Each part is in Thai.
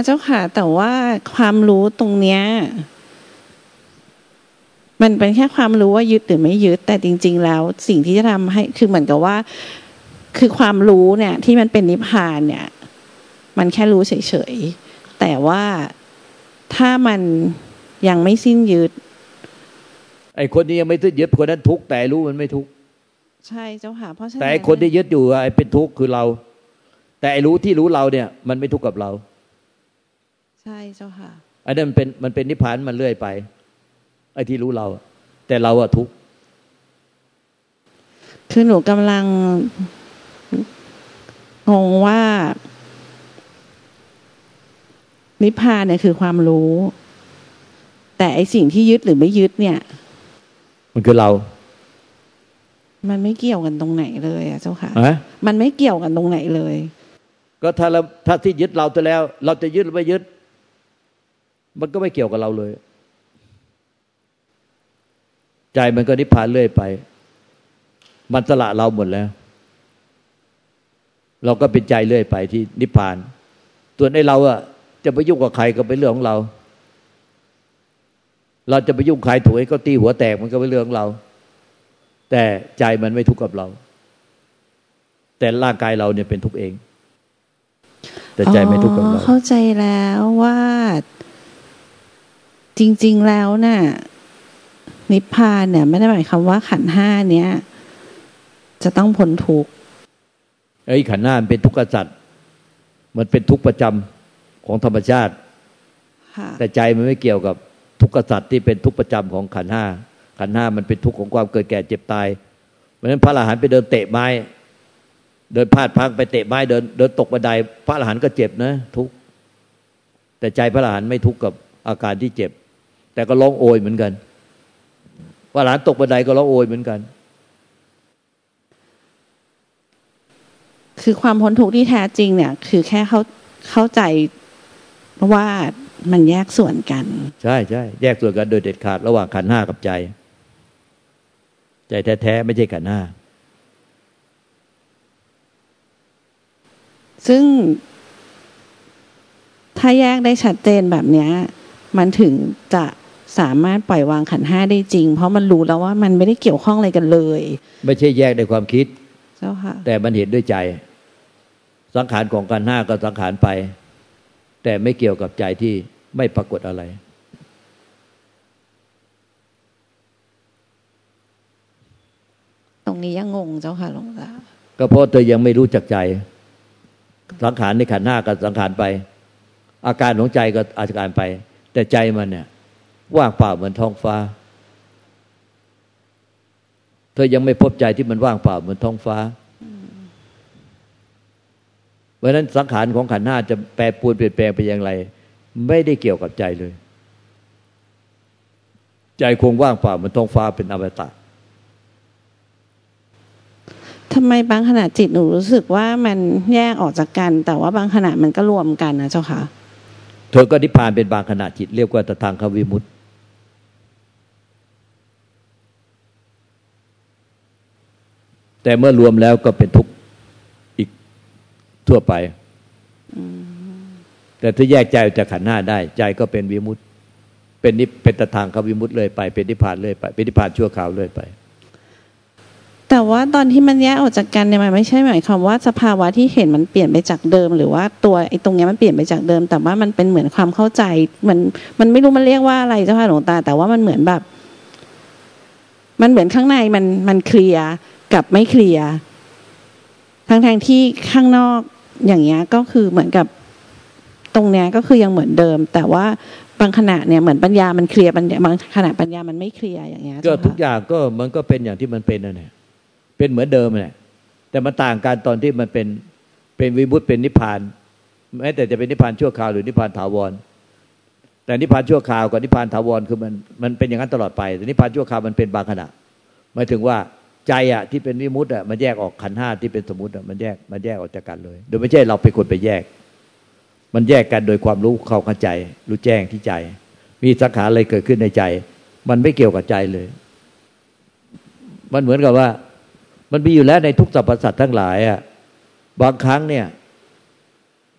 หลวงตาเจ้าค่ะ แต่ว่าความรู้ตรงเนี้ย มันเป็นแค่ความรู้ว่ายึดหรือไม่ยึด แต่จริง ๆ แล้ว สิ่งที่จะทำให้คือเหมือนกับว่า คือความรู้เนี่ย ที่มันเป็นนิพพานเนี่ย มันแค่รู้เฉยๆแต่ว่าถ้ามันยังไม่สิ้นยึดไอ้คนนี้ยังไม่สิ้นยึดคนนั้นทุกข์แต่รู้มันไม่ทุกข์ใช่เจ้าค่ะเพราะฉะนั้นแต่ไอ้คนที่ยึดอยู่ไอ้เป็นทุกข์คือเรา แต่ไอ้รู้ที่รู้เราเนี่ย มันไม่ทุกข์กับเรา ใช่เจ้าค่ะอันนั้นมันเป็นมันเป็นนิพพานมันเรื่อยไป ไอ้ที่รู้เรา แต่เราอะทุกข์คือหนูกำลังงงว่า นิพพานเนี่ยคือความรู้ แต่ไอสิ่งที่ยึดหรือไม่ยึดเนี่ย มันคือเรา มันไม่เกี่ยวกันตรงไหนเลยอะเจ้าค่ะอะมันไม่เกี่ยวกันตรงไหนเลย ก็ถ้าเราถ้าที่ยึดเราตัวแล้ว เราจะยึดหรือไม่ยึด มันก็ไม่เกี่ยวกับเราเลย ใจมันก็นิพพานเรื่อยไป มันสละเราหมดแล้ว เราก็เป็นใจเรื่อยไปที่นิพพานตัวนไอ้เราอะจะไปยุ่งกับใครก็เป็นเรื่องของเรา เราจะไปยุ่งใครถูกให้เขาตีหัวแตกมันก็เป็นเรื่องของเรา แต่ใจมันไม่ทุกข์กับเรา แต่ร่างกายเราเนี่ยเป็นทุกข์เอง แต่ใจไม่ทุกข์กับเราเข้าใจแล้วว่า จริง ๆแล้วน่ะนิพพานเนี่ย ไม่ได้หมายความว่าขันธ์ห้าเนี้ยจะต้องพ้นทุกข์ไอ้ขันธ์หน้ามันเป็นทุกข์กษัตริย์มันเป็นทุกข์ประจำของธรรมชาติค่ะแต่ใจมันไม่เกี่ยวกับทุกข์กษัตริย์ที่เป็นทุกข์ประจำของขันธ์ห้าขันธ์ห้ามันเป็นทุกข์ของความเกิดแก่เจ็บตายเพราะฉะนั้นพระอรหันต์ไปเดินเตะไม้ เดินพลาดพลังไปเตะไม้เดินเดินตกบันไดพระอรหันต์ก็เจ็บนะ ทุกข์แต่ใจพระอรหันต์ไม่ทุกข์กับอาการที่เจ็บ แต่ก็ร้องโอยเหมือนกันพระอรหันต์ตกบันไดก็ร้องโอยเหมือนกัน คือความพ้นทุกข์ที่แท้จริงเนี่ย คือแค่เข้าเข้าใจว่ามันแยกส่วนกัน ใช่ใช่แยกส่วนกันโดยเด็ดขาดระหว่างขันธ์ห้ากับใจ ใจแท้ๆไม่ใช่ขันธ์ห้าซึ่งถ้าแยกได้ชัดเจนแบบเนี้ยมันถึงจะ สามารถปล่อยวางขันธ์ห้าได้จริง เพราะมันรู้แล้วว่ามันไม่ได้เกี่ยวข้องอะไรกันเลย ไม่ใช่แยกในความคิดเจ้าค่ะแต่มันเห็นด้วยใจ สังขารของการห้าก็สังขารไป แต่ไม่เกี่ยวกับใจที่ไม่ปรากฏอะไรตรงนี้ยังงงเจ้าค่ะหลวงตาก็เพราะเธอยังไม่รู้จักใจ สังขารในขันธ์ห้าก็สังขารไป อาการของใจก็อาการไป แต่ใจมันเนี่ย ว่างเปล่าเหมือนท้องฟ้า เธอยังไม่พบใจที่มันว่างเปล่าเหมือนท้องฟ้าเพราะฉะนั้นสังขารของขันธ์ห้าจะแปรปรวนเปลี่ยนแปลงไปอย่างไร ไม่ได้เกี่ยวกับใจเลย ใจคงว่างเปล่าเหมือนท้องฟ้าเป็นอมตะทำไมบางขณะจิตหนูรู้สึกว่ามันแยกออกจากกัน แต่ว่าบางขณะมันก็รวมกันนะเจ้าค่ะเธอก็นิพพานเป็นบางขณะจิตเรียกว่าตทางควิมุตติ แต่เมื่อรวมแล้วก็เป็นทุกข์อีกทั่วไป แต่ถ้าแยกใจออกจากขันธ์หน้าได้ ใจก็เป็นวิมุตติ เป็นนิพเป็นตทางควิมุตติเลยไป เป็นนิพพานเลยไป เป็นนิพพานชั่วคราวเลยไป แต่ว่าตอนที่มันแยกออกจากกันเนี่ยมันไม่ใช่หมายความว่าสภาวะที่เห็นมันเปลี่ยนไปจากเดิม หรือว่าตัวไอ้ตรงเนี้ยมันเปลี่ยนไปจากเดิม แต่ว่ามันเป็นเหมือนความเข้าใจ มันมันไม่รู้มันเรียกว่าอะไรเจ้าค่ะหลวงตา แต่ว่ามันเหมือนแบบ มันเหมือนข้างในมันมันเคลียร์ กับไม่เคลียร์ทั้งทงๆที่ข้างนอกอย่างเงี้ยก็คือเหมือนกับตรงเนี้ยก็คือยังเหมือนเดิม แต่ว่าบางขณะเนี่ยเหมือนปัญญามันเคลียร์บางขณะปัญญามันไม่เคลียร์อย่างเงี้ยก็เจ้าค่ะทุกอย่างก็มันก็เป็นอย่างที่มันเป็นนั่นแหละเป็นเหมือนเดิมแหละแต่มันต่างกันตอนที่มันเป็นเป็นวิมุตเป็นนิพพานแม้แต่จะเป็นนิพพานชั่วคราวหรือนิพพานถาวร แต่นิพพานชั่วคราวกับนิพพานถาวรคือมันมันเป็นอย่างนั้นตลอดไปแต่นิพพานชั่วคราวมันเป็นบางขณะหมายถึงว่า ใจอะที่เป็นวิมุตติอะมันแยกออกขันห้าที่เป็นสมมติอะมันแยกมันแยกออกจากกันเลย โดยไม่ใช่เราเป็นคนไปแยก มันแยกกันโดยความรู้เข้าเข้าใจ รู้แจ้งที่ใจ มีสังขารอะไรเกิดขึ้นในใจ มันไม่เกี่ยวกับใจเลย มันเหมือนกับว่า มันมีอยู่แล้วในทุกสรรพสัตว์ทั้งหลายอะบางครั้งเนี่ย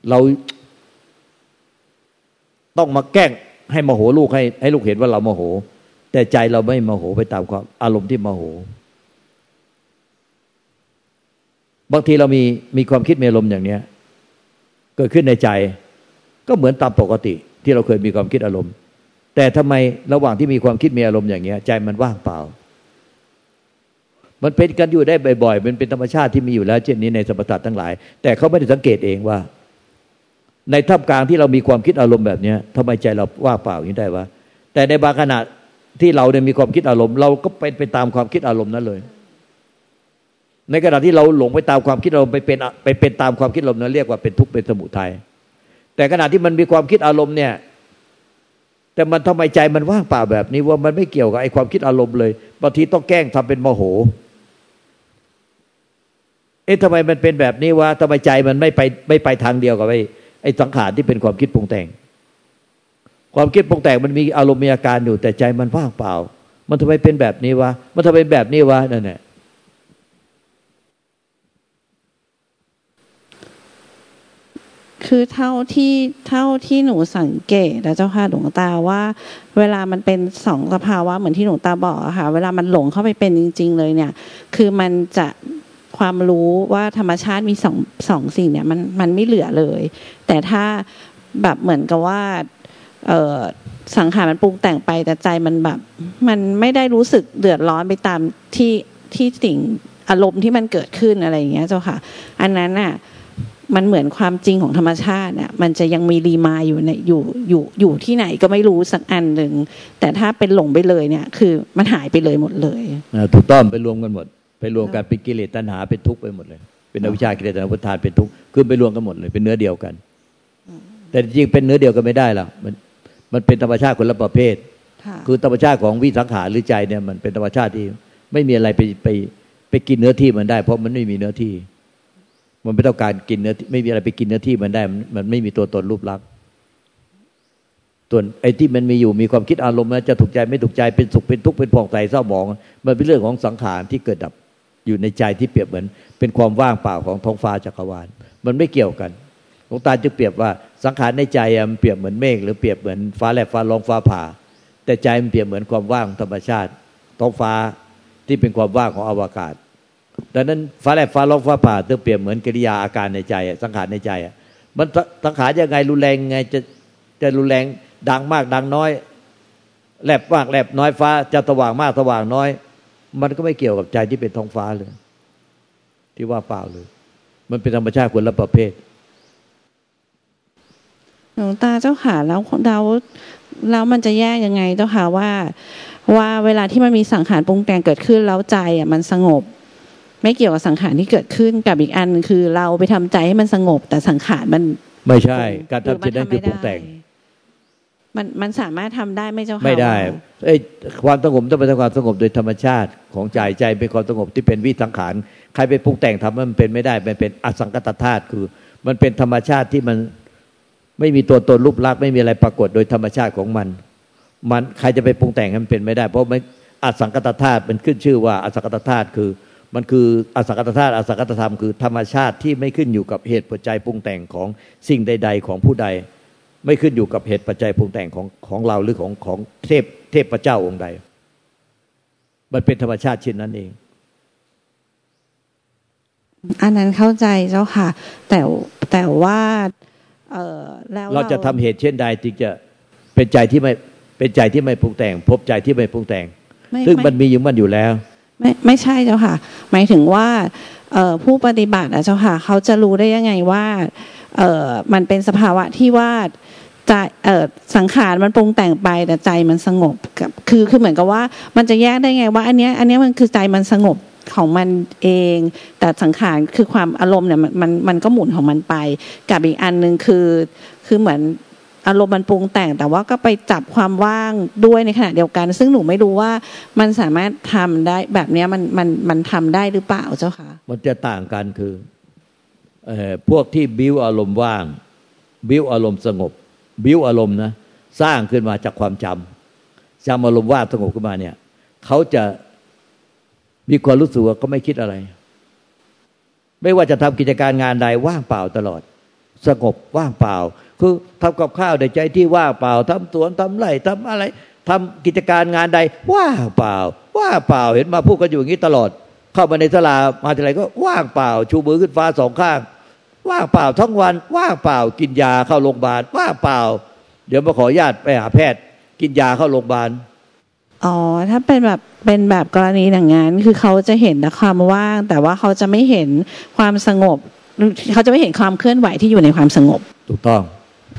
เราต้องมาแกล้งให้มโหลูกให้ให้ลูกเห็นว่าเราโมโห แต่ใจเราไม่โมโหไปตามความอารมณ์ที่โมโห บางทีเรามีมีความคิดมีอารมณ์อย่างเนี้ย เกิดขึ้นในใจ ก็เหมือนตามปกติ ที่เราเคยมีความคิดอารมณ์ แต่ทำไมระหว่างที่มีความคิดมีอารมณ์อย่างเงี้ย ใจมันว่างเปล่า มันเป็นกันอยู่ได้บ่อยๆมันเป็นธรรมชาติที่มีอยู่แล้ว เช่นนี้ในสมถะทั้งหลาย แต่เขาไม่ได้สังเกตเองว่า ในท่ามกลางที่เรามีความคิดอารมณ์แบบนี้ทำไมใจเราว่างเปล่าอย่างนี้ได้วะแต่ในบางขณะที่เราเนี่ยมีความคิดอารมณ์ เราก็เป็นไปตามความคิดอารมณ์นั้นเลย ในขณะที่เราหลงไปตามความคิดอารมณ์ไปเป็นไปเป็นตามความคิดอารมณ์นั้นเรียกว่าเป็นทุกข์เป็นสมุทัยแต่ขณะที่มันมีความคิดอารมณ์เนี่ย แต่มันทำไมใจมันว่างเปล่าแบบนี้ว่ามันไม่เกี่ยวกับไอ้ความคิดอารมณ์เลยบางทีต้องแกล้งทำเป็นโมโห เอ๊ะทำไมมันเป็นแบบนี้วะทำไมใจมันไม่ไปไม่ไปทางเดียวกับไอ้ไอ้สังขารที่เป็นความคิดปรุงแต่ง ความคิดปรุงแต่งมันมีอารมณ์มีอาการอยู่ แต่ใจมันว่างเปล่า มันทำไมเป็นแบบนี้วะมันทำไมแบบนี้วะนั่นแหละ คือเท่าที่เท่าที่หนูสังเกตนะเจ้าค่ะหลวงตาว่า เวลามันเป็นสองสภาวะเหมือนที่หลวงตาบอกค่ะ เวลามันหลงเข้าไปเป็นจริง ๆ เลยเนี่ย คือมันจะความรู้ว่าธรรมชาติมีสองสองสิ่งเนี่ยมันมันไม่เหลือเลย แต่ถ้าแบบเหมือนกับว่าเสังขารมันปรุงแต่งไปแต่ใจมันแบบ มันไม่ได้รู้สึกเดือดร้อนไปตามที่ที่สิ่งอารมณ์ที่มันเกิดขึ้นอะไรอย่างเงี้ยเจ้าค่ะ อันนั้นน่ะ มันเหมือนความจริงของธรรมชาติเนี่ยมันจะยังมีรีมาอยู่ในอยู่อยู่อยู่ที่ไหนก็ไม่รู้สักอันหนึ่งแต่ถ้าเป็นหลงไปเลยเนี่ย คือมันหายไปเลยหมดเลยถูกต้องไปรวมกันหมด ไปรวมกันเป็นกิเลสตัณหาเป็นทุกข์ไปหมดเลย เป็นอวิชชากิเลสตัณหาพุทธานเป็นทุกข์คือไปรวมกันหมดเลยเป็นเนื้อเดียวกัน แต่จริงเป็นเนื้อเดียวกันไม่ได้หรอกมันมันเป็นธรรมชาติคนละประเภท คือธรรมชาติของวิสังขารหรือใจเนี่ยมันเป็นธรรมชาติที่ไม่มีอะไรไปไปไปกินเนื้อที่มันได้ เพราะมันไม่มีเนื้อที่ มันไม่ต้องการกินเนื้อไม่มีอะไรไปกินเนื้อที่มันได้ มันไม่มีตัวตนรูปลักษณ์ส่วนไอ้ที่มันมีอยู่มีความคิดอารมณ์จะถูกใจไม่ถูกใจเป็นสุขเป็นทุกข์เป็นผ่องใสเศร้าหมอง มันเป็นเรื่องของสังขารที่เกิดดับอยู่ในใจที่เปรียบเหมือน เป็นความว่างเปล่าของท้องฟ้าจักรวาล มันไม่เกี่ยวกันหลวงตาจะเปรียบว่าสังขารในใจมันเปรียบเหมือนเมฆหรือเปรียบเหมือนฟ้าแลบฟ้าร้องฟ้าผ่า แต่ใจมันเปรียบเหมือนความว่างธรรมชาติท้องฟ้าที่เป็นความว่างของอวกาศ ดังนั้นฟ้าแลบฟ้าร้องฟ้าผ่าต้องเปรียบเหมือนกิริยาอาการในใจ สังขารในใจมันสังขารยังไงรุนแรงไงจะจะรุนแรงดังมากดังน้อยแลบมากแลบน้อยฟ้าจะสว่างมากสว่างน้อย มันก็ไม่เกี่ยวกับใจที่เป็นท้องฟ้าเลย ที่ว่าเปล่าเลย มันเป็นธรรมชาติคนละประเภทหลวงตาเจ้าค่ะแล้วเราแล้วมันจะแยกยังไงเจ้าค่ะว่า ว่าเวลาที่มันมีสังขารปรุงแต่งเกิดขึ้นแล้วใจอะมันสงบ ไม่เกี่ยวกับสังขารที่เกิดขึ้นกับอีกอันคือเราไปทำใจให้มันสงบ แต่สังขารมัน ไม่ใช่ การทำจิตนั้นคือปรุงแต่ง มันมันสามารถทำได้ไม่เจ้าค่ะไม่ได้เอ้ความสงบต้องเป็นความสงบโดยธรรมชาติของใจใจเป็นความสงบที่เป็นวิสังขารใครไปปรุงแต่งทำมันเป็นไม่ได้มันเป็นอสังกตธาตุคือ มันเป็นธรรมชาติที่มันไม่มีตัวตนรูปลักษณ์ไม่มีอะไรปรากฏโดยธรรมชาติของมัน มันใครจะไปปรุงแต่งให้มันเป็นไม่ได้ เพราะมันอสังกตธาตุมันขึ้นชื่อว่าอสังกตธาตุคือ มันคืออสังกตธาตุอสังกตธรรมคือธรรมชาติที่ไม่ขึ้นอยู่กับเหตุปัจจัยปรุงแต่งของสิ่งใด ๆ ของผู้ใด ไม่ขึ้นอยู่กับเหตุปัจจัยปรุงแต่งของของเราหรือของของเทพเทพเจ้าองค์ใด มันเป็นธรรมชาติเช่นนั้นเอง อันนั้นเข้าใจเจ้าค่ะ แต่แต่ว่าเออแล้วเราจะทำเหตุเช่นใดจึงจะเป็นใจที่ไม่เป็นใจที่ไม่ปรุงแต่ง พบใจที่ไม่ปรุงแต่ง ซึ่งมันมีอยู่มันอยู่แล้ว ไม่ไม่ใช่เจ้าค่ะ หมายถึงว่าผู้ปฏิบัติอะเจ้าค่ะเขาจะรู้ได้ยังไงว่ามันเป็นสภาวะที่ว่าใจสังขารมันปรุงแต่งไปแต่ใจมันสงบกับคือคือเหมือนกับว่ามันจะแยกได้ไงว่า อันเนี้ยอันเนี้ยมันคือใจมันสงบของมันเอง แต่สังขารคือความอารมณ์เนี่ยมันมันมันก็หมุนของมันไป กับอีกอันหนึ่งคือคือเหมือน อารมณ์มันปรุงแต่งแต่ว่าก็ไปจับความว่างด้วยในขณะเดียวกัน ซึ่งหนูไม่รู้ว่ามันสามารถทำได้แบบเนี้ยมันมันมันทำได้หรือเปล่าเจ้าคะมันจะต่างกันคือพวกที่บิ้วอารมณ์ว่าง บิ้วอารมณ์สงบ บิ้วอารมณ์นะสร้างขึ้นมาจากความจำจำอารมณ์ว่างสงบขึ้นมาเนี่ยเขาจะมีความรู้สึกว่าก็ไม่คิดอะไร ไม่ว่าจะทำกิจการงานใดว่างเปล่าตลอด สงบว่างเปล่า คือทำกับข้าวในใจที่ว่างเปล่าทำสวนทำไร่ทำอะไรทำกิจการงานใด ว่างเปล่า ว่างเปล่าเห็นมาพูดกันอยู่อย่างนี้ตลอด เข้ามาในสลามาทีไรก็ว่างเปล่า ชูมือขึ้นฟ้าสองข้าง ว่างเปล่าทั้งวัน ว่างเปล่า กินยาเข้าโรงพยาบาลว่างเปล่า เดี๋ยวมาขอญาตไปหาแพทย์ กินยาเข้าโรงพยาบาลอ๋อถ้าเป็นแบบเป็นแบบกรณีอย่างนั้นคือเขาจะเห็นแต่ความว่าง แต่ว่าเขาจะไม่เห็นความสงบ เขาจะไม่เห็นความเคลื่อนไหวที่อยู่ในความสงบ ถูกต้อง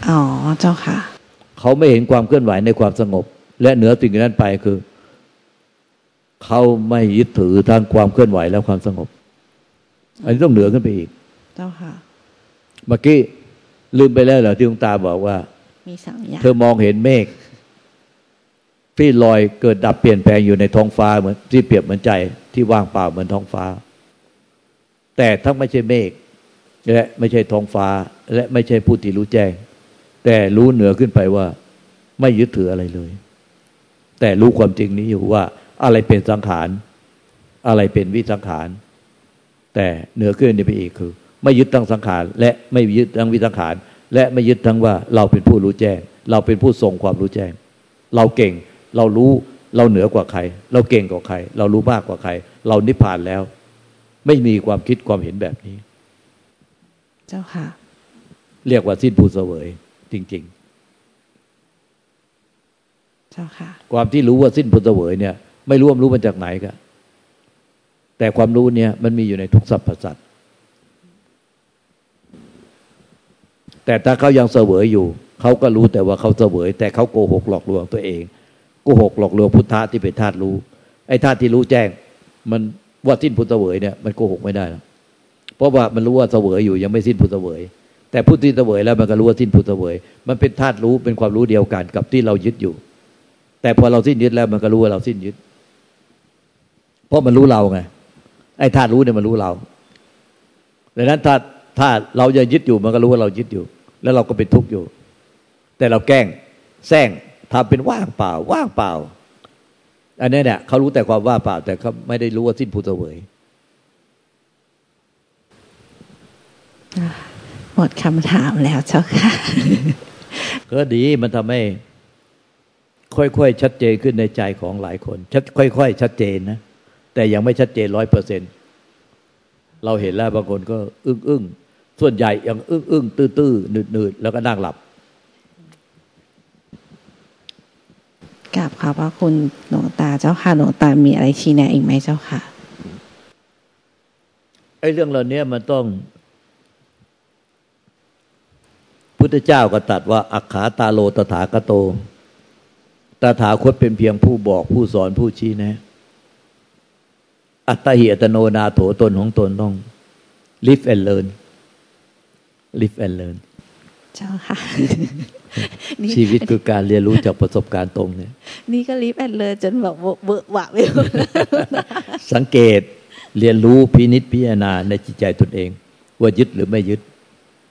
อ๋อเจ้าค่ะ เขาไม่เห็นความเคลื่อนไหวในความสงบ และเหนือสิ่งนั้นไปคือ เขาไม่ยึดถือทางความเคลื่อนไหวและความสงบ อันนี้ต้องเหนือขึ้นไปอีก เจ้าค่ะ เมื่อกี้ลืมไปแล้วเหรอที่หลวงตาบอกว่า มีสองอย่างเธอมองเห็นเมฆที่ลอยเกิดดับเปลี่ยนแปลงอยู่ในท้องฟ้าเหมือนที่เปรียบเหมือนใจที่ว่างเปล่าเหมือนท้องฟ้า แต่ทั้งไม่ใช่เมฆ และไม่ใช่ท้องฟ้า และไม่ใช่ผู้ที่รู้แจ้ง แต่รู้เหนือขึ้นไปว่า ไม่ยึดถืออะไรเลย แต่รู้ความจริงนี้อยู่ว่าอะไรเป็นสังขาร อะไรเป็นวิสังขาร แต่เหนือขึ้นไปอีกคือ ไม่ยึดทั้งสังขาร และไม่ยึดทั้งวิสังขาร และไม่ยึดทั้งว่าเราเป็นผู้รู้แจ้ง เราเป็นผู้ทรงความรู้แจ้ง เราเก่งเรารู้เราเหนือกว่าใคร เราเก่งกว่าใคร เรารู้มากกว่าใคร เรานิพพานแล้ว ไม่มีความคิดความเห็นแบบนี้ เจ้าค่ะ เรียกว่าสิ้นผู้เสวย จริงเจ้าค่ะๆความที่รู้ว่าสิ้นผู้เสวยเนี่ย ไม่รู้ว่ารู้มาจากไหนกันแต่ความรู้เนี่ยมันมีอยู่ในทุกสรรพสัตว์แต่ถ้าเขายังเสวยอยู่ เขาก็รู้แต่ว่าเขาเสวย แต่เขาโกหกหลอกลวงตัวเองโกหกหลอกลวงพุทธะที่เป็นธาตุรู้ ไอ้ธาตุที่รู้แจ้ง มันว่าสิ้นพุทธเสวยเนี่ยมันโกหกไม่ได้หรอกเพ ราะว่ามันรู้ว่าเสวยอยู่ยังไม่สิ้นพุทธเสวย แต่พุทธิเสวยแล้วมันก็รู้ว่าสิ้นพุทธเสวย มันเป็นธาตุรู้เป็นความรู้เดียวกันกับที่เรายึดอยู่ แต่พอเราสิ้นยึดแล้วมันก็รู้ว่าเราสิ้นยึด เพราะมันรู้เราไงไอ้ธาตุรู้เนี่ยมันรู้เราดังนั้นถ้าถ้าเรายังยึดอยู่มันก็รู้ว่าเรายึดอยู่ แล้วเราก็เป็นทุกข์อยู่ แต่เราแกล้งแซงทำเป็นว่างเปล่า ว่างเปล่า อันนี้เนี่ยเขารู้แต่ความว่างเปล่า แต่เขาไม่ได้รู้ว่าสิ้นพุทธเวย หมดคำถามแล้วเจ้าค่ะ ก็ดีมันทำให้ ค่อยๆชัดเจนขึ้นในใจของหลายคนชัดค่อยๆชัดเจนนะ แต่ยังไม่ชัดเจนร้อยเปอร์เซ็นเราเห็นแล้วบางคนก็ อึ้งอึ้งส่วนใหญ่ยังอึ้งอึ้งตื้อตื้อหนืดหนืดแล้วก็นั่งหลับกราบขอบพระคุณหลวงตาเจ้าค่ะหลวงตามีอะไรชี้แนะอีกไหมเจ้าค่ะไอ้เรื่องเหล่านี้มันต้อง พุทธเจ้าก็ตัดว่า อักขาตาโลตถาคโต ตถาคตเป็นเพียงผู้บอกผู้สอนผู้ชี้แนะ อัตตหิอัตโนนาโถตนของตนต้อง live and learn live and learn เจ้าค่ะนี่ชีวิตคือการเรียนรู้จากประสบการณ์ตรงเนี่ย นี่ก็รีบแอดเลยจนแบบเวอะหวะไปหมดแล้วสังเกตเรียนรู้พินิจพิจารณาในจิตใจตนเอง ว่ายึดหรือไม่ยึด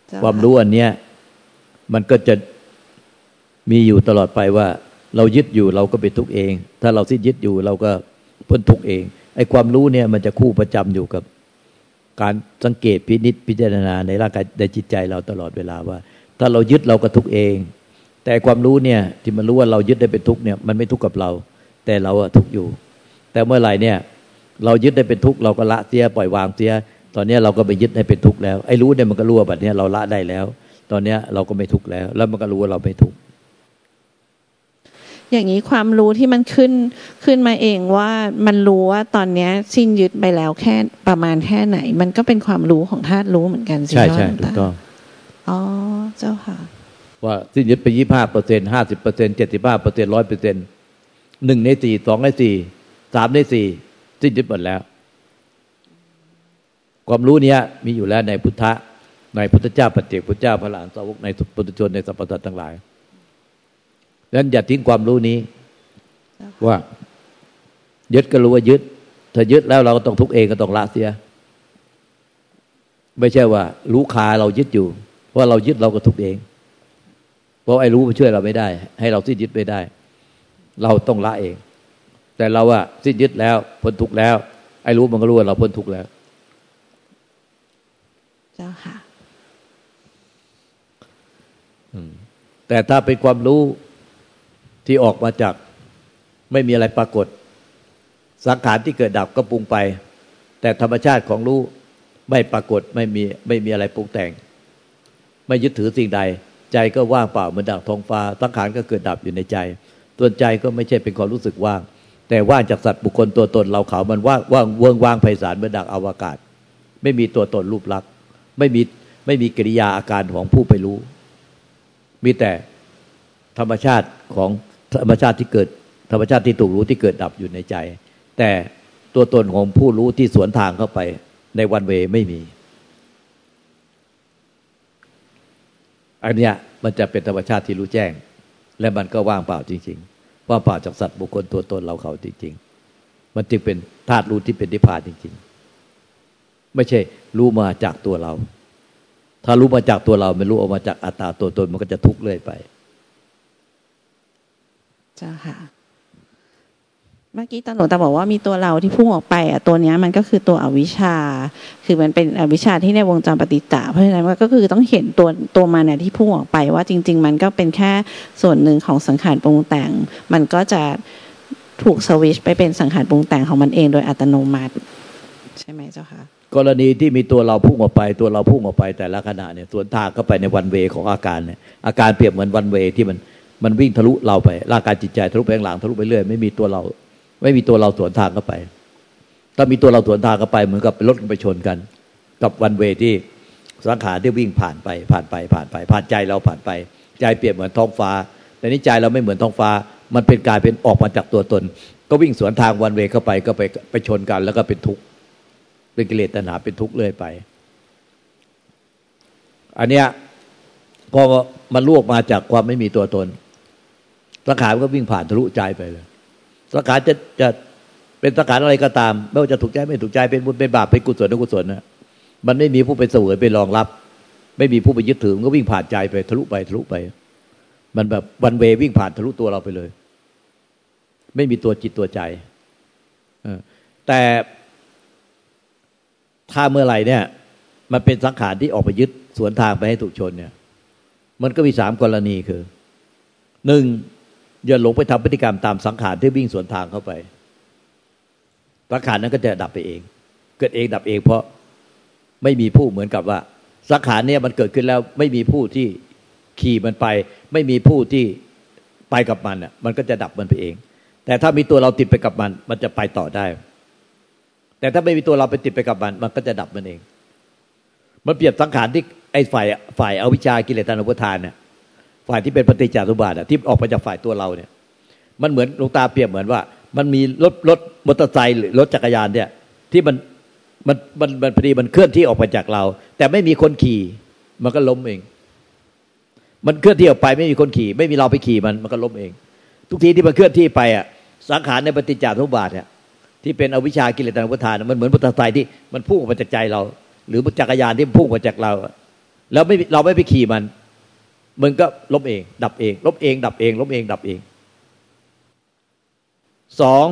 เจ้ความรู้อันเนี้ย มันก็จะมีอยู่ตลอดไปว่า เรายึดอยู่เราก็เป็นทุกข์เอง ถ้าเราสิ้นยึดอยู่เราก็พ้นทุกข์เองไอ้ความรู้เนี่ยมันจะคู่ประจำอยู่กับ การสังเกตพินิจพิจารณาในร่างกายในจิตใจเราตลอดเวลาว่า ถ้าเรายึดเราก็ทุกข์เอง แต่ความรู้เนี่ยที่มันรู้ว่าเรายึดได้เป็นทุกข์เนี่ยมันไม่ทุกข์กับเรา แต่เราอะทุกข์อยู่ แต่เมื่อไหร่เนี่ย เรายึดได้เป็นทุกข์เราก็ละเสียปล่อยวางเสียตอนนี้เราก็ไปยึดให้เป็นทุกข์แล้วไอ้รู้เนี่ยมันก็รู้ว่าบัดเนี้เราละได้แล้ว ตอนเนี้ยเราก็ไม่ทุกข์แล้ว แล้วมันก็รู้ว่าเราไม่ทุกข์อย่างนี้ความรู้ที่มันขึ้นขึ้นมาเองว่ามันรู้ว่าตอนเนี้ยสิ้นยึดไปแล้วแค่ประมาณแค่ไหน มันก็เป็นความรู้ของธาตุรู้เหมือนกันสิใช่เนาะใช่หลวถูกต้องอ๋อเจ้าค่ะ ว่าสิ้นยึดไปยี่ห้าเปอร์เซ็นห้าสิบเปอร์เซ็นเจ็ดสิบห้าเปอร์เซ็นร้อยเปอร์เซ็นหนึ่งในสี่สองในสี่สามในสี่สิ้นยึดหมดแล้ว ความรู้เนี้ยมีอยู่แล้วในพุทธะ ในพุทธเจ้าปัจเจกพุทธเจ้าพระหลานสาวกในปุถุชนในสัพพสัตทั้งหลายดังนั้นอย่าทิ้งความรู้นี้ ว่า ยึดก็รู้ว่ายึด ถ้ายึดแล้วเราก็ต้องทุกข์เองก็ต้องละเสีย ไม่ใช่ว่า รู้คาเรายึดอยู่ เพราะเรายึดเราก็ทุกข์เอง เพราะไอ้รู้มันช่วยเราไม่ได้ ให้เราสิ้นยึดไม่ได้ เราต้องละเอง แต่เราว่าสิ้นยึดแล้วพ้นทุกข์แล้ว ไอ้รู้มันก็รู้ว่าเราพ้นทุกข์แล้ว เจ้าค่ะ แต่ถ้าเป็นความรู้ที่ออกมาจากไม่มีอะไรปรากฏ สังขารที่เกิดดับก็ปรุงไป แต่ธรรมชาติของรู้ไม่ปรากฏไม่มีไม่มีอะไรปรุงแต่ง ไม่ยึดถือสิ่งใด ใจก็ว่างเปล่าเหมือนดังท้องฟ้าสังขารก็เกิดดับอยู่ในใจตัวใจก็ไม่ใช่เป็นความรู้สึกว่าง แต่ว่างจากสัตว์บุคคลตัวตนเราเขามันว่างว่างเวิงว่างไพศาลเหมือนดังอวกาศ ไม่มีตัวตนรูปลักษณ์ไม่มีไม่มีกิริยาอาการของผู้ไปรู้ มีแต่ธรรมชาติของธรรมชาติที่เกิด ธรรมชาติที่ถูกรู้ที่เกิดดับอยู่ในใจ แต่ตัวตนของผู้รู้ที่สวนทางเข้าไปในวันเวไม่มี อันเนี้ยมันจะเป็นธรรมชาติที่รู้แจ้ง และมันก็ว่างเปล่าจริง ๆ ว่างเปล่าจากสัตว์บุคคลตัวตนเราเขาจริง ๆ มันจึงเป็นธาตุรู้ที่เป็นนิพพานจริง ๆ ไม่ใช่รู้มาจากตัวเรา ถ้ารู้มาจากตัวเราไม่รู้ออกมาจากอัตตาตัวตนมันก็จะทุกข์เรื่อยไปเจ้าค่ะเมื่อกี้ตอนหลวงตาบอกว่ามีตัวเราที่พุ่งออกไปอะตัวนี้มันก็คือตัวอวิชชา คือมันเป็นอวิชชาที่ในวงจรปฏิจจาเพราะฉะนั้นก็คือต้องเห็นตัวตัวมันเนี่ยที่พุ่งออกไปว่าจริง ๆ มันก็เป็นแค่ส่วนหนึ่งของสังขารปรุงแต่ง มันก็จะถูกสวิชไปเป็นสังขารปรุงแต่งของมันเองโดยอัตโนมัติ ใช่ไหมเจ้าค่ะ กรณีที่มีตัวเราพุ่งออกไป ตัวเราพุ่งออกไปแต่ละขณะเนี่ยสวนทางก็ไปในวันเวของอาการเนี่ยอาการเปรียบเหมือนวันเวที่มันมันวิ่งทะลุเราไปร่างกายจิตใจทะลุไปข้างหลังทะลุไปเรื่อยไม่มีตัวเรา ไม่มีตัวเราสวนทางเข้าไป ถ้ามีตัวเราสวนทางเข้าไปเหมือนกับรถไปชนกัน กับวันเวที่สังขารที่วิ่งผ่านไป ผ่านไปผ่านไป ผ่านใจเราผ่านไป ใจเปรียบเหมือนท้องฟ้า แต่นี้ใจเราไม่เหมือนท้องฟ้า มันเป็นกายเป็นออกมาจากตัวตน ก็วิ่งสวนทางวันเวเข้าไปก็ไปไปชนกันแล้วก็เป็นทุกข์ เป็นกิเลสตัณหาเป็นทุกข์เลยไป อันเนี้ยพอมันลวกมาจากความไม่มีตัวตนสังขารก็วิ่งผ่านทะลุใจไปเลยสังขารจะจะเป็นสังขารอะไรก็ตาม ไม่ว่าจะถูกใจไม่ถูกใจเป็นบุญเป็นบาปเป็นกุศลหรือกุศลนะมันไม่มีผู้ไปเสวยไปรองรับ ไม่มีผู้ไปยึดถือมันก็วิ่งผ่านใจไปทะลุไปทะลุไป มันแบบวันเววิ่งผ่านทะลุตัวเราไปเลย ไม่มีตัวจิตตัวใจแต่ ถ้าเมื่อไหร่เนี่ย มันเป็นสังขารที่ออกไปยึดสวนทางไปให้ถูกชนเนี่ย มันก็มีสามกรณีคือหนึ่งอย่าหลงไปทำพฤติกรรมตามสังขารที่วิ่งสวนทางเข้าไป สังขารนั้นก็จะดับไปเอง เกิดเองดับเอง เพราะไม่มีผู้เหมือนกับว่า สังขารเนี่ยมันเกิดขึ้นแล้วไม่มีผู้ที่ขี่มันไป ไม่มีผู้ที่ไปกับมันอะมันก็จะดับมันไปเอง แต่ถ้ามีตัวเราติดไปกับมัน มันจะไปต่อได้ แต่ถ้าไม่มีตัวเราไปติดไปกับมัน มันก็จะดับมันเอง มันเปรียบสังขารที่ไอ้ฝ่ายฝ่ายอวิชากิเลสตานุปทานเนี่ยฝ่ายที่เป็นปฏิจจารุบาทที่ออกมาจากฝ่ายตัวเราเนี่ย มันเหมือนลงตาเปรียบเหมือนว่า มันมีรถรถมอเตอร์ไซค์หรือรถจักรยานเนี่ย ที่มันมันมันมันพอดีมันเคลื่อนที่ออกไปจากเรา แต่ไม่มีคนขี่ มันก็ล้มเอง มันเคลื่อนที่ออกไปไม่มีคนขี่ ไม่มีเราไปขี่มันมันก็ล้มเอง ทุกทีที่มันเคลื่อนที่ไปอะสังขารในปฏิจจารุบาทเนี่ย ที่เป็นอวิชากิเลสตานุทานมันเหมือนมอเตอร์ไซค์ที่มันพุ่งออกมาจากใจเรา หรือจักรยานที่พุ่งออกมาจากเรา แล้วไม่เราไม่ไปขี่มัน มันก็ลบเอง ดับเองลบเอง ดับเองลบเองดับเองสอง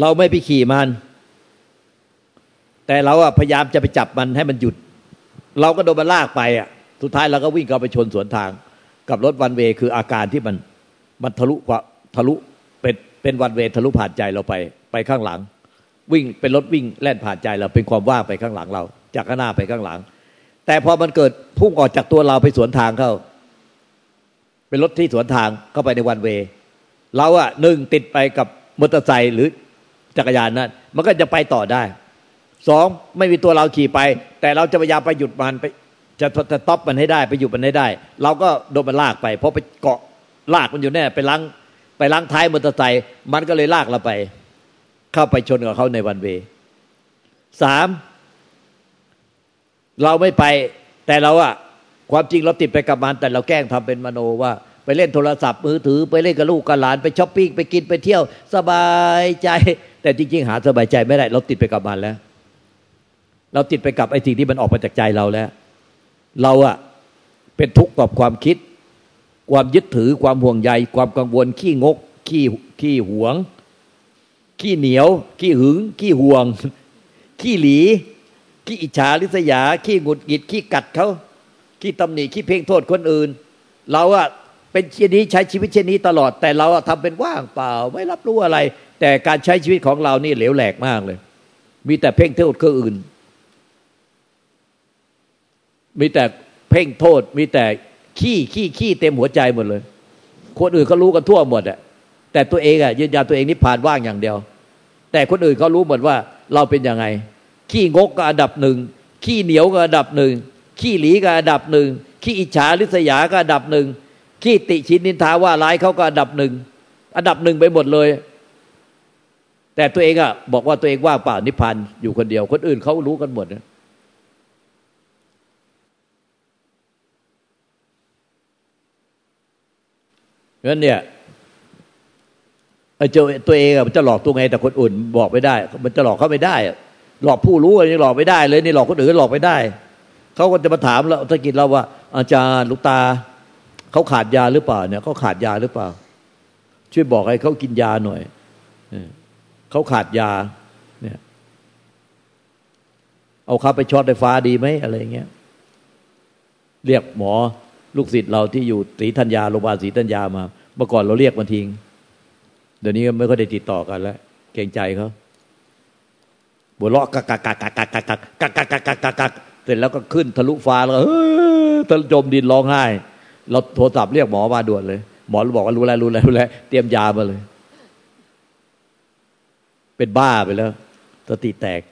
เราไม่ไปขี่มัน แต่เราอะพยายามจะไปจับมันให้มันหยุด เราก็โดนมันลากไปอะสุดท้ายเราก็วิ่งเข้าไปชนสวนทาง กับรถวันเวคืออาการที่มันมันทะลุทะลุเป็น เป็นวันเวททะลุผ่านใจเราไปไปข้างหลัง วิ่งเป็นรถวิ่งแล่นผ่านใจเราเป็นความว่างไปข้างหลังเรา จากข้างหน้าไปข้างหลัง แต่พอมันเกิดพุ่งออกจากตัวเราไปสวนทางเข้า เป็นรถที่สวนทางเข้าไปในวันเว เราอะหนึ่งติดไปกับมอเตอร์ไซค์หรือจักรยานนั้นมันก็จะไปต่อได้สองไม่มีตัวเราขี่ไป แต่เราจะพยายามไปหยุดมันไปจะจะต็อปมันให้ได้ ไปหยุดมันให้ได้ เราก็โดนมันลากไปเพราะไปเกาะลากมันอยู่แน่ไปล้าง ไปล้างท้ายมอเตอร์ไซค์มันก็เลยลากเราไป เข้าไปชนกับเขาในวันเวสามเราไม่ไปแต่เราอะความจริงเราติดไปกับมัน แต่เราแกล้งทำเป็นมโนว่า ไปเล่นโทรศัพท์มือถือ ไปเล่นกับลูกกับหลานไปช้อปปิ้งไปกินไปเที่ยว สบายใจ แต่จริง ๆ หาสบายใจไม่ได้ เราติดไปกับมันแล้ว เราติดไปกับไอ้สิ่งที่มันออกมาจากใจเราแล้ว เราอะเป็นทุกข์กับความคิด ความยึดถือความห่วงใย ความกังวลขี้งก ขี้ขี้หวง ขี้เหนียว ขี้หึง ขี้ห่วง ขี้หลี ขี้อิจฉาริษยา ขี้หงุดหงิด ขี้กัดเขาขี้ตำหนิขี้เพ่งโทษคนอื่น เราอะเป็นเช่นนี้ใช้ชีวิตเช่นนี้ตลอด แต่เราทำเป็นว่างเปล่า ไม่รับรู้อะไร แต่การใช้ชีวิตของเรานี่เหลวแหลกมากเลย มีแต่เพ่งโทษคนอื่น มีแต่เพ่งโทษ มีแต่ ขี้ขี้ขี้เต็มหัวใจหมดเลย คนอื่นเขารู้กันทั่วหมดอะแต่ตัวเองอะยืนยันตัวเองนิพพานว่างอย่างเดียว แต่คนอื่นเขารู้หมดว่าเราเป็นยังไง ขี้งกก็อันดับหนึ่งขี้เหนียวก็อันดับหนึ่งขี้หลีก็อันดับหนึ่งขี้อิจฉาริษยาก็อันดับหนึ่งขี้ติชินนินทาว่าร้ายเขาก็อันดับหนึ่งอันดับหนึ่งไปหมดเลย แต่ตัวเองอะบอกว่าตัวเองว่างเปล่านิพพานอยู่คนเดียว คนอื่นเขารู้กันหมดนะ งั้นเนี่ยไอ้เจ้าตัวเองอะมันจะหลอกตัวไงแต่คนอื่นบอกไม่ได้ มันจะหลอกเขาไม่ได้ หลอกผู้รู้อะไรหลอกไม่ได้เลยนี่หลอกคนอื่นหลอกไม่ได้เขาก็จะมาถามเราถ้ากินเราว่า อาจารย์ลูกตาเขาขาดยาหรือเปล่าเนี่ยเขาขาดยาหรือเปล่า ช่วยบอกให้เขากินยาหน่อยเขาขาดยาเนี่ย เอาเขาไปช็อตไฟฟ้าดีไหมอะไรเงี้ยเรียกหมอลูกศิษย์เราที่อยู่ศรีธัญญาโรงพยาบาลศรีธัญญามา เมื่อก่อนเราเรียกมาทิ้งเดี๋ยวนี้ไม่ค่อยได้ติดต่อกันแล้วเกรงใจเขาบัวเราะกักกักกักกักกักกักกักกักกักกักกักกักเสร็จแล้วก็ขึ้นทะลุฟ้าแล้วเฮ้ยทะจมดินร้องไห้ เราโทรศัพท์เรียกหมอมาด่วนเลย หมอบอกว่ารู้แล้วรู้แล้วรู้แล้วเตรียมยามาเลย เป็นบ้าไปแล้วสติแตก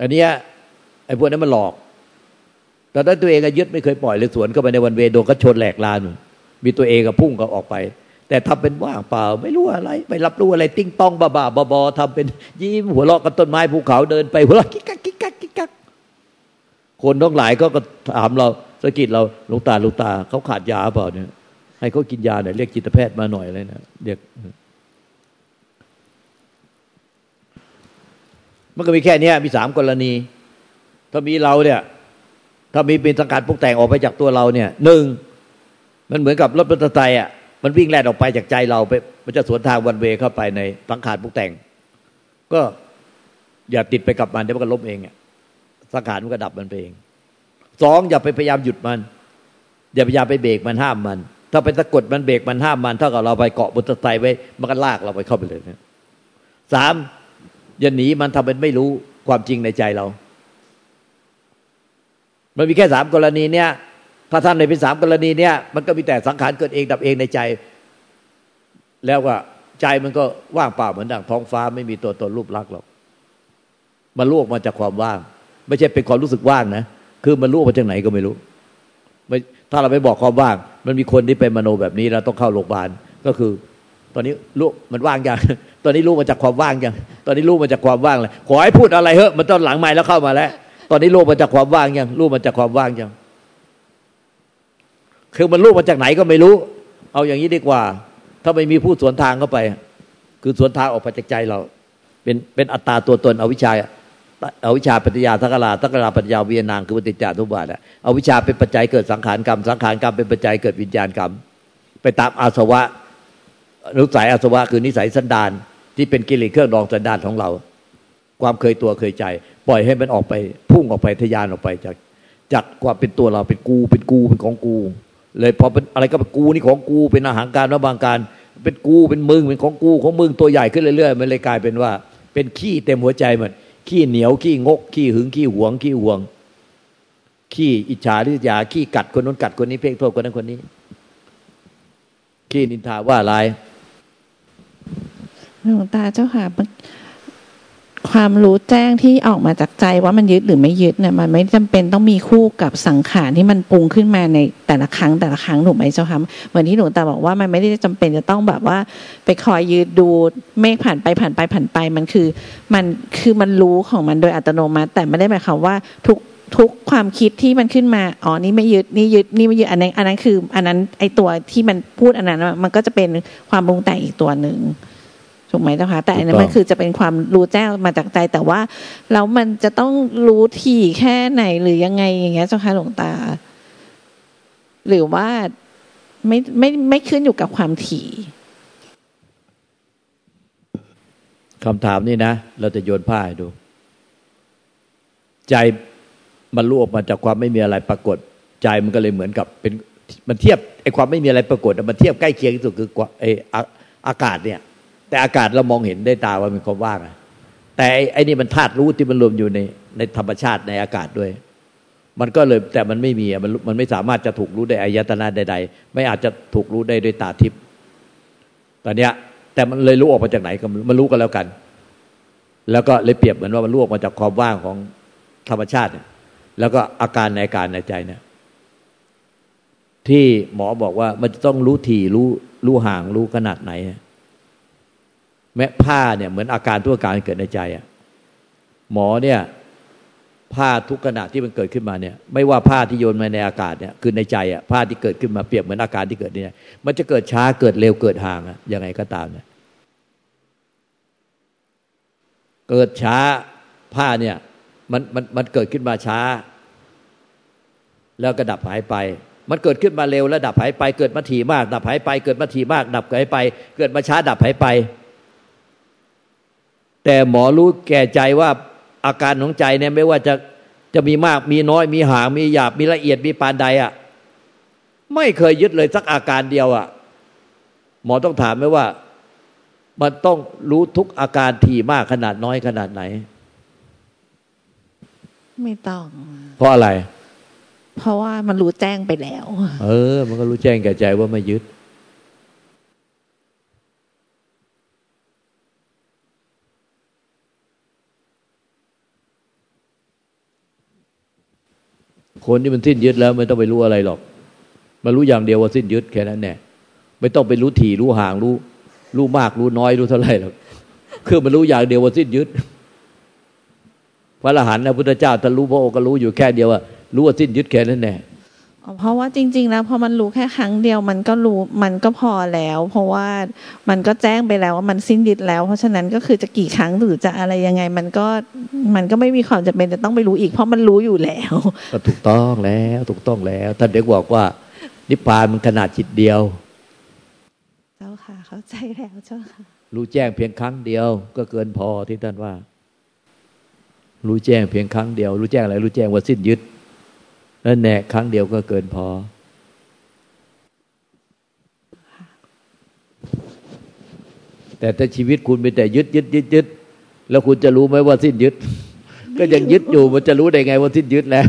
อันนี้ไอ้พวกนั้นมันหลอก แต่ถ้าตัวเองยึดไม่เคยปล่อยเลยสวนเข้าไปในวันเวโดนก็ชนแหลกลาน มีตัวเองกับพุ่งก็ออกไป แต่ทำเป็นว่างเปล่า ไม่รู้อะไร ไม่รับรู้อะไร ติ้งต้องบ้าบ้าบอทำเป็นยิ้มหัวเราะกับต้นไม้ภูเขาเดินไปหัวเราะกิ๊กกักกิ๊กกักกิ๊กกักคนทั้งหลายก็ถามเราสกิดเราลูกตาลูกตาเขาขาดยาเปล่าเนี่ยให้เขากินยาหน่อยเรียกจิตแพทย์มาหน่อยอะไรนะเรียกมันก็มีแค่นี้มีสามกรณี ถ้ามีเราเนี่ย ถ้ามีเป็นสังกัดพวกแต่งออกไปจากตัวเราเนี่ยหนึ่งมันเหมือนกับรถมอเตอร์ไซค์อะมันวิ่งแล่นออกไปจากใจเราไป มันจะสวนทางวันเวเข้าไปในสังขารปุกแต่ง ก็อย่าติดไปกับมันเดี๋ยวมันก็ล้มเองอะสังขารมันก็ดับมันไปเองสองอย่าไปพยายามหยุดมัน อย่าพยายามไปเบรกมันห้ามมัน ถ้าไปสะกดมันเบรกมันห้ามมันเท่ากับเราไปเกาะบนตะไคร้ไว้มันก็ลากเราไปเข้าไปเลยนะสามอย่าหนีมันทำเป็นไม่รู้ความจริงในใจเรา มันมีแค่สามกรณีเนี้ยถ้าท่านในเป็นสามกรณีเนี้ยมันก็มีแต่สังขารเกิดเองดับเองในใจ แล้วก็ใจมันก็ว่างเปล่าเหมือนดังท้องฟ้าไม่มีตัวตนรูปลักษณ์หรอก มันลวกมาจากความว่าง ไม่ใช่เป็นความรู้สึกว่างนะ คือมันลวกมาจากไหนก็ไม่รู้ไม่ถ้าเราไปบอกความว่าง มันมีคนที่เป็นมโนแบบนี้เราต้องเข้าโรงพยาบาลก็คือ ตอนนี้ลูกมันว่างยังตอนนี้ลูกมาจากความว่างยังตอนนี้ลูกมาจากความว่างเลยขอให้พูดอะไรเถอะมันตอนหลังไม่แล้วเข้ามาแล้ว ตอนนี้ลูกมาจากความว่างยังลูกมาจากความว่างยังคือมันรู้มาจากไหนก็ไม่รู้ เอาอย่างนี้ดีกว่า ถ้าไม่มีผู้สวนทางเข้าไป คือสวนทางออกไปจากใจเรา เป็นเป็นอัตตาตัวตนอวิชาเอาวิชาปัญญาทักราทักราปัญญาวิญญาณคือปฏิจจทุบาทเอาวิชาเป็นปัจจัยเกิดสังขารกรรม สังขารกรรมเป็นปัจจัยเกิดวิญญาณกรรม ไปตามอาสวะนุสัยอาสวะคือนิสัยสันดานที่เป็นกิเลสเครื่องดองสันดานของเรา ความเคยตัวเคยใจ ปล่อยให้มันออกไป พุ่งออกไปทยานออกไปจากจากความเป็นตัวเราเป็นกูเป็นกูเป็นของกู เลยพอเป็นอะไรก็เป็นกูนี่ของกูเป็นอาหารการว่าบางการ เป็นกูเป็นมึงเป็นของกูของมึงตัวใหญ่ขึ้นเรื่อยๆมันเลยกลายเป็นว่า เป็นขี้เต็มหัวใจหมดขี้เหนียวขี้งกขี้หึงขี้หวงขี้หวง ขี้อิจฉาริษยาขี้กัดคนนู้นกัดคนนี้เพ่งโทษคนนั้นคนนี้ ขี้นินทาว่าอะไรหลวงตาเจ้าค่ะ ความรู้แจ้งที่ออกมาจากใจว่ามันยึดหรือไม่ยึดเนี่ยมันไม่จำเป็นต้องมีคู่กับสังขารที่มันปรุงขึ้นมาในแต่ละครั้งแต่ละครั้งถูกไหมเจ้าคะเหมือนที่หนูตาบอกว่ามันไม่ได้จำเป็นจะต้องแบบว่า ไปคอยยืดดูเมฆผ่านไปผ่านไปผ่านไปมันคือ มันคือมันรู้ของมันโดยอัตโนมัติ แต่ไม่ได้หมายความว่าทุกทุกความคิดที่มันขึ้นมา อ๋อ นี่ไม่ยึด นี่ยึด นี่ไม่ยึด อันนั้น อันนั้นคือ อันนั้น ไอตัวที่มันพูดอันนั้น มันก็จะเป็นความปรุงแต่งอีกตัวหนึ่ง ถูกไหมเจ้าคะแต่อันนี้มันคือจะเป็นความรู้แจ้งมาจากใจ แต่ว่าแล้วมันจะต้องรู้ที่แค่ไหนหรือยังไงอย่างเงี้ยเจ้าค่ะหลวงตา หรือว่าไม่ไม่ไม่ขึ้นอยู่กับความถี่คำถามนี่นะ เราจะโยนผ้าให้ดู ใจมันรู้ออกมาจากความไม่มีอะไรปรากฏ ใจมันก็เลยเหมือนกับเป็นมันเทียบไอ้ความไม่มีอะไรปรากฏมันเทียบใกล้เคียงที่สุดคือไอ้อากาศเนี่ย แต่อากาศเรามองเห็นได้ตาว่ามีความว่างแต่ไอ้นี่มันธาตุรู้ที่มันรวมอยู่ในในธรรมชาติในอากาศด้วย มันก็เลยแต่มันไม่มีมันมันไม่สามารถจะถูกรู้ได้อายตนะใดๆไม่อาจจะถูกรู้ได้ด้วยตาทิพย์ตอนเนี้ย แต่มันเลยรู้ออกมาจากไหนก็มันรู้กันแล้วกัน แล้วก็เลยเปรียบเหมือนว่ามันรู้ออกมาจากความว่างของธรรมชาติ แล้วก็อาการในอาการในใจเนี่ยที่หมอบอกว่ามันจะต้องรู้ถี่รู้รู้ห่างรู้ขนาดไหน แม้ผ้าเนี่ยเหมือนอาการทุกอาการเกิดในใจอะหมอเนี่ยผ้าทุกขณะที่มันเกิดขึ้นมาเนี่ย ไม่ว่าผ้าที่โยนมาในอากาศเนี่ยคือในใจอะผ้าที่เกิดขึ้นมาเปรียบเหมือนอาการที่เกิดเนี่ยมันจะเกิดช้าเกิดเร็วเกิดห่างอะยังไงก็ตามเนี่ยเกิดช้าผ้าเนี่ยมันมันมันเกิดขึ้นมาช้า แล้วก็ดับหายไป มันเกิดขึ้นมาเร็วแล้วดับหายไป เกิดมาถี่มาก ดับหายไป เกิดมาถี่มาก ดับหายไป เกิดมาช้าดับหายไป แต่หมอรู้แก่ใจว่าอาการของใจเนี่ยไม่ว่าจะจะมีมากมีน้อยมีห่างมีหยาบมีละเอียดมีปานใดอะ่ะ ไม่เคยยึดเลยสักอาการเดียวอะ่ะ หมอต้องถามไหมว่า มันต้องรู้ทุกอาการถี่มากขนาดน้อยขนาดไหน ไม่ต้อง เพราะอะไร เพราะว่ามันรู้แจ้งไปแล้ว เออ มันก็รู้แจ้งแก่ใจว่าไม่ยึด คนที่มันสิ้นยึดแล้วไม่ต้องไปรู้อะไรหรอกมันรู้อย่างเดียวว่าสิ้นยึดแค่นั้นแน่ไม่ต้องไปรู้ถี่รู้ห่างรู้ รู้มากรู้น้อยรู้เท่าไหร่หรอกคือมันรู้อย่างเดียวว่าสิ้นยึด พระอรหันต์นะพุทธเจ้าท่านรู้พระองค์ก็รู้อยู่แค่เดียวว่ารู้ว่าสิ้นยึดแค่นั้นแน่ เพราะว่าจริง ๆ แล้วพอมันรู้แค่ครั้งเดียวมันก็รู้มันก็พอแล้ว เพราะว่ามันก็แจ้งไปแล้วว่ามันสิ้นยึดแล้ว เพราะฉะนั้นก็คือจะกี่ครั้งหรือจะอะไรยังไง มันก็มันก็ไม่มีความจำเป็นจะต้องไปรู้อีก เพราะมันรู้อยู่แล้วก็ถูกต้องแล้วถูกต้องแล้วท่านเด็กบอกว่า นิพพานมันขนาดจิตเดียว เจ้าค่ะ เข้าใจแล้วเจ้าค่ะ รู้แจ้งเพียงครั้งเดียว ก็เกินพอที่ท่านว่า รู้แจ้งเพียงครั้งเดียว รู้แจ้งอะไรรู้แจ้งว่าสิ้นยึด นั่นแน่ครั้งเดียวก็เกินพอ แต่ถ้าชีวิตคุณเป็นแต่ยึดยึดยึดยึดแล้วคุณจะรู้ไหมว่าสิ้นยึด ก็ยังยึดอยู่มันจะรู้ได้ไงว่าสิ้นยึดแล้ว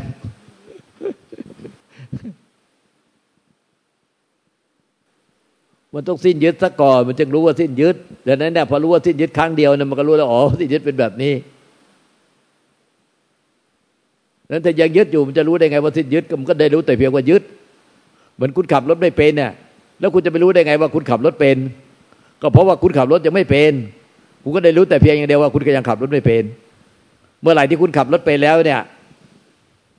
มันต้องสิ้นยึดซะก่อนมันจึงรู้ว่าสิ้นยึดดังนั้นเนี่ยพอรู้ว่าสิ้นยึดครั้งเดียวเนี่ยมันก็รู้แล้วอ๋อสิ้นยึดเป็นแบบนี้ นั้นแต่ยังยึดอยู่มันจะรู้ได้ไงว่าสิ้นยึดมันก็ได้รู้แต่เพียงว่ายึด เหมือนคุณขับรถไม่เป็นเนี่ยแล้วคุณจะไปรู้ได้ไงว่าคุณขับรถเป็น ก็เพราะว่าคุณขับรถยังไม่เป็นคุณก็ได้รู้แต่เพียงอย่างเดียวว่าคุณก็ยังขับรถไม่เป็น เมื่อไหร่ที่คุณขับรถเป็นแล้วเนี่ย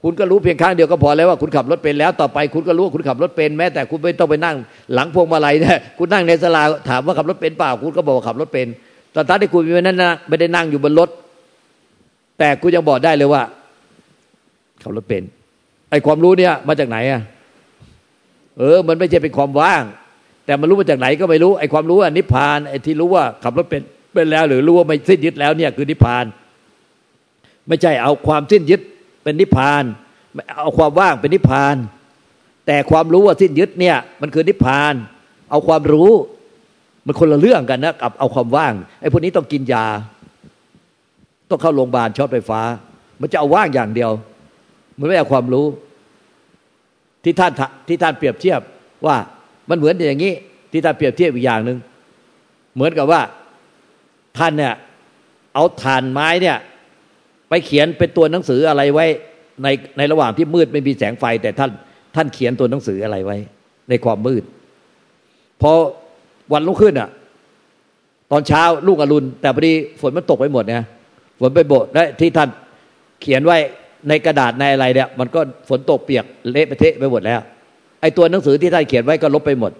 คุณก็รู้เพียงครั้งเดียวก็พอแล้วว่าคุณขับรถเป็นแล้ว ต่อไปคุณก็รู้ว่าคุณขับรถเป็นแม้แต่คุณไม่ต้องไปนั่ง หลังพวงมาลัยเนี่ยคุณนั่งในสลาถามว่าขับรถเป็นเปล่า คุณก็บอกว่าขับรถเป็นตอนท้ายที่คุณไม่ได้นั่งอยู่บนรถแต่คุณยังบอกได้เลยว่า ขับรถเป็น ไอ้ความรู้เนี่ยมาจากไหนอะเออ มันไม่ใช่เป็นความว่าง แต่มันรู้มาจากไหนก็ไม่รู้ไอ้ความรู้อะนิพพานไอ้ที่รู้ว่าขับรถเป็นเป็นแล้ว หรือรู้ว่าไม่สิ้นยึดแล้วเนี่ยคือนิพพาน ไม่ใช่เอาความสิ้นยึดเป็นนิพพาน เอาความว่างเป็นนิพพาน แต่ความรู้ว่าสิ้นยึดเนี่ย มันคือนิพพาน เอาความรู้มันคนละเรื่องกันนะกับเอาความว่างไอ้พวกนี้ต้องกินยา ต้องเข้าโรงพยาบาลช็อตไฟฟ้า มันจะเอาว่างอย่างเดียว มันไม่เอาความรู้ ที่ท่านที่ท่านเปรียบเทียบว่ามันเหมือนอย่างนี้ ที่ท่านเปรียบเทียบอีกอย่างหนึ่งเหมือนกับว่าท่านเนี่ยเอาฐานไม้เนี่ย ไปเขียนเป็นตัวหนังสืออะไรไว้ในในระหว่างที่มืดไม่มีแสงไฟ แต่ท่านท่านเขียนตัวหนังสืออะไรไว้ ในความมืดพอวันลุกขึ้นอะ ตอนเช้าลูกอรุณ แต่พอดีฝนมันตกไปหมดเนี่ยฝนไปโบดและที่ท่านเขียนไว้ ในกระดาษในอะไรเนี่ย มันก็ฝนตกเปียกเละไปเทะไปหมดแล้ว ไอ้ตัวหนังสือที่ท่านเขียนไว้ก็ลบไปหมด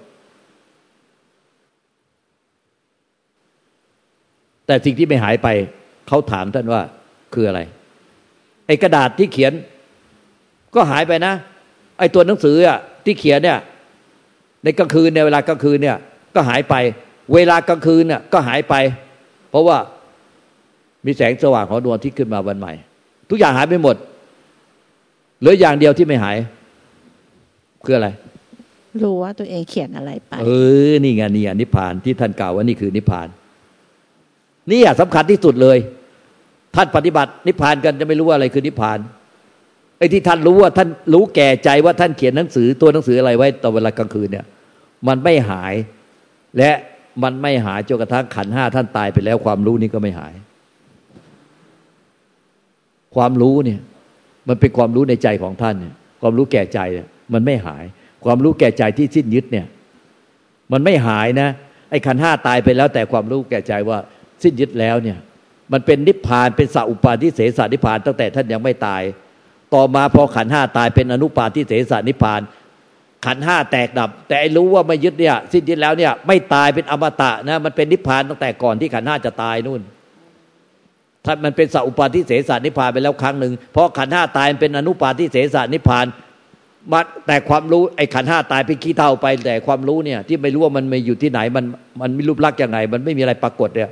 แต่สิ่งที่ไม่หายไปเขาถามท่านว่าคืออะไร ไอ้กระดาษที่เขียน ก็หายไปนะ ไอ้ตัวหนังสืออะที่เขียนเนี่ย ในกลางคืนในเวลากลางคืนเนี่ย ก็หายไป เวลากลางคืนเนี่ยก็หายไป เพราะว่ามีแสงสว่างของดวงที่ขึ้นมาวันใหม่ ทุกอย่างหายไปหมด หรืออย่างเดียวที่ไม่หายคืออะไร รู้ว่าตัวเองเขียนอะไรไป เออ นี่ไงนี่นิพพานที่ท่านกล่าวว่านี่คือนิพพาน นี่อะสำคัญที่สุดเลย ท่านปฏิบัติ นิพพานกันจะไม่รู้ว่าอะไรคือนิพพานไอ้ที่ท่านรู้ว่าท่านรู้แก่ใจว่าท่านเขียนหนังสือตัวหนังสืออะไรไว้ตอนเวลากลางคืนเนี่ย มันไม่หาย และมันไม่หายจนกระทั่งขันห้าท่านตายไปแล้ว ความรู้นี้ก็ไม่หาย ความรู้เนี่ย มันเป็นความรู้ในใจของท่านเนี่ยความรู้แก่ใจเนี่ยมันไม่หาย ความรู้แก่ใจที่สิ้นยึดเนี่ย มันไม่หายนะ ไอ้ขันห้าตายไปแล้ว แต่ความรู้แก่ใจว่าสิ้นยึดแล้วเนี่ย มันเป็นนิพพานเป็นสัพปาทิเสสนิพพาน ตั้งแต่ท่านยังไม่ตาย ต่อมาพอขันห้าตายเป็นอนุปาทิเสสนิพพาน ขันห้าแตกดับ แต่ไอ้รู้ว่าไม่ยึดเนี่ย สิ้นยึดแล้วเนี่ย ไม่ตายเป็นอมตะนะ มันเป็นนิพพานตั้งแต่ก่อนที่ขันห้าจะตายนู่น ถ้ามันเป็นสัพปาทิเสสนิพานไปแล้วครั้งหนึ่งเพอขันห้าตายเป็นอนุปาทิเสสนิพานมาแต่ความรู้ไอ้ขันห้าตายไปขี้เท่าไปแต่ความรู้เนี่ย ที่ไม่รู้ว่ามันม่อยู่ที่ไหนมันมันมีรูปลักษณ์ยังไง มันไม่มีอะไรปรากฏเนี่ย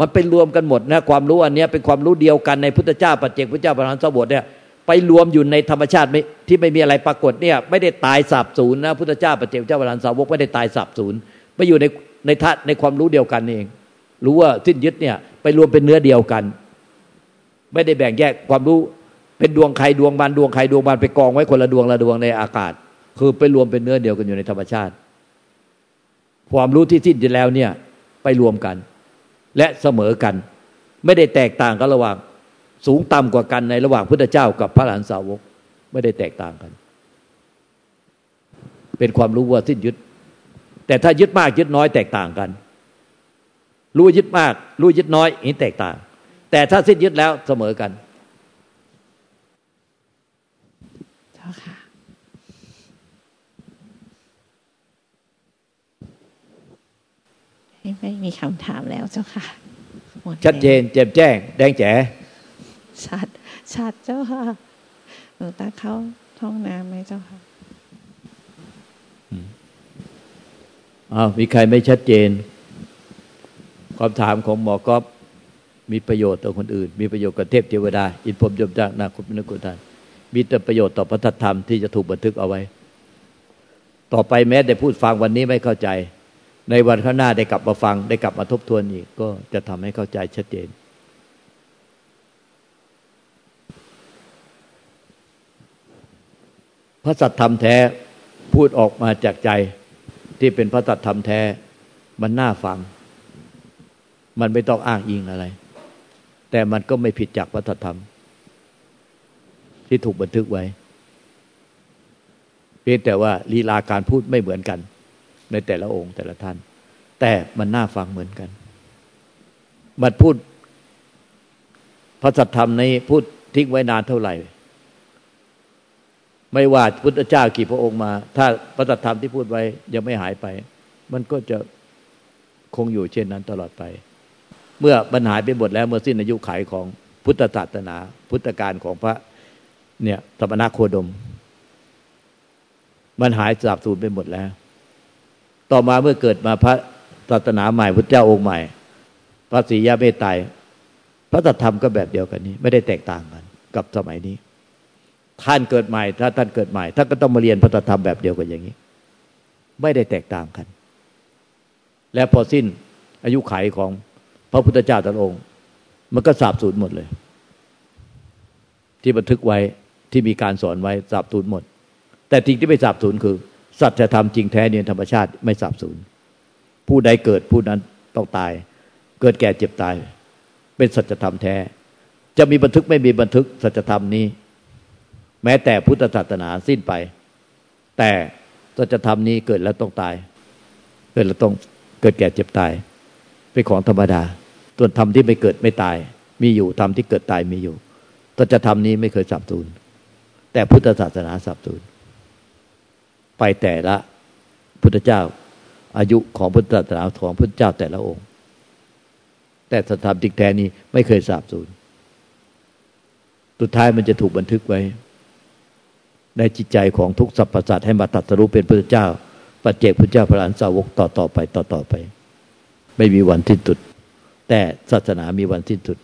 มันเป็นรวมกันหมดนะความรู้อันนี้เป็นความรู้เดียวกันในพุทธเจ้าปัจเจกพุทธเจ้าพระรหันสบทเนี่ยไปรวมอยู่ในธรรมชาติที่ไม่มีอะไรปรากฏเนี่ย ไม่ได้ตายสับสูญนะพุทธเจ้าปัจเจกเจ้าพระรหันสาวกไม่ได้ตายสับสูญไปอยู่ในในธาตุในความรู้เดียวกันเอง รู้ว่าสิ้นยึดเนี่ยไปรวมเป็นเนื้อเดียวกัน ไม่ได้แบ่งแยกความรู้ เป็นดวงใครดวงมันดวงใครดวงมันไปกองไว้คนละดวงละดวงในอากาศ คือไปรวมเป็นเนื้อเดียวกันอยู่ในธรรมชาติ ความรู้ที่สิ้นไปแล้วเนี่ยไปรวมกัน และเสมอกัน ไม่ได้แตกต่างกันระหว่าง สูงต่ำกว่ากันในระหว่างพุทธเจ้ากับพระหลานสาวก ไม่ได้แตกต่างกัน เป็นความรู้ว่าสิ้นยึด แต่ถ้ายึดมากยึดน้อยแตกต่างกัน รู้ยึดมาก รู้ยึดน้อยนี่แตกต่าง แต่ถ้าสิ้นยึดแล้วเสมอกันค่ะไม่มีคำถามแล้วเจ้าค่ะ ชัดเจนแจ่มแจ้ง แดงแจ๋ชัดชัดเจ้าค่ะหลวงตาเข้าท้องน้ำไหมเจ้าค่ะอ้าวมีใครไม่ชัดเจนคำถามของหมอก๊อฟ มีประโยชน์ต่อคนอื่น มีประโยชน์กับเทพเทวดา อินพรมยมจากนาคุณนกุฏานมีแต่ประโยชน์ต่อพระธรรมที่จะถูกบันทึกเอาไว้ ต่อไปแม้แต่พูดฟังวันนี้ไม่เข้าใจ ในวันข้างหน้าได้กลับมาฟัง ได้กลับมาทบทวนอีก ก็จะทำให้เข้าใจชัดเจน พระสัตธรรมแท้พูดออกมาจากใจที่เป็นพระสัตธรรมแท้ มันน่าฟัง มันไม่ต้องอ้างอิงอะไร แต่มันก็ไม่ผิดจากพระธรรม ที่ถูกบันทึกไว้ เพียงแต่ว่าลีลาการพูดไม่เหมือนกัน ในแต่ละองค์แต่ละท่าน แต่มันน่าฟังเหมือนกัน มันพูด พระสัทธรรมในพูดทิ้งไว้นานเท่าไหร่ ไม่ว่าพุทธเจ้ากี่พระองค์มา ถ้าพระสัทธรรมที่พูดไว้ยังไม่หายไป มันก็จะคงอยู่เช่นนั้นตลอดไป เมื่อบัญหาไปหมดแล้วเมื่อสิ้นอายุขัยของพุทธศาสนา พุทธการของพระเนี่ยสมณโคดม มันหายสาบสูญไปหมดแล้ว ต่อมาเมื่อเกิดมาพระศาสนาใหม่พระเจ้าองค์ใหม่ พระศรียาเมตไตรพระธรรมก็แบบเดียวกันนี้ ไม่ได้แตกต่างกัน กับสมัยนี้ ท่านเกิดใหม่ ถ้าท่านเกิดใหม่ท่านก็ต้องมาเรียนพระธรรมแบบเดียวกันอย่างนี้ ไม่ได้แตกต่างกัน และพอสิ้นอายุไขของ พระพุทธเจ้าตนองค์ มันก็สาบสูญหมดเลย ที่บันทึกไว้ที่มีการสอนไว้สับสูญหมด แต่สิ่งที่ไม่สับสูญคือ สัจธรรมจริงแท้เนี่ยธรรมชาติไม่สับสูญผู้ใดเกิดผู้นั้นต้องตาย เกิดแก่เจ็บตาย เป็นสัจธรรมแท้ จะมีบันทึกไม่มีบันทึกสัจธรรมนี้ แม้แต่พุทธศาสนาสิ้นไป แต่สัจธรรมนี้เกิดแล้วต้องตาย เกิดแล้วต้องเกิดแก่เจ็บตาย เป็นของธรรมดาส่วนธรรมที่ไม่เกิดไม่ตาย มีอยู่ธรรมที่เกิดตายมีอยู่สัจธรรมนี้ไม่เคยสับสูญแต่พุทธศาสนาสับสนไปแต่ละพุทธเจ้า อายุของพุทธศาสนาของพุทธเจ้าแต่ละองค์ แต่สถานติกแท้นี้ไม่เคยสาบสูญสุดท้ายมันจะถูกบันทึกไว้ ในจิตใจของทุกสรรพสัตว์ให้มาตัดสรุปเป็นพุทธเจ้า ปัจเจกพุทธเจ้าพระหลานสาวกต่อต่อไปต่อต่อไป ไม่มีวันสิ้นสุด แต่ศาสนามีวันสิ้นสุด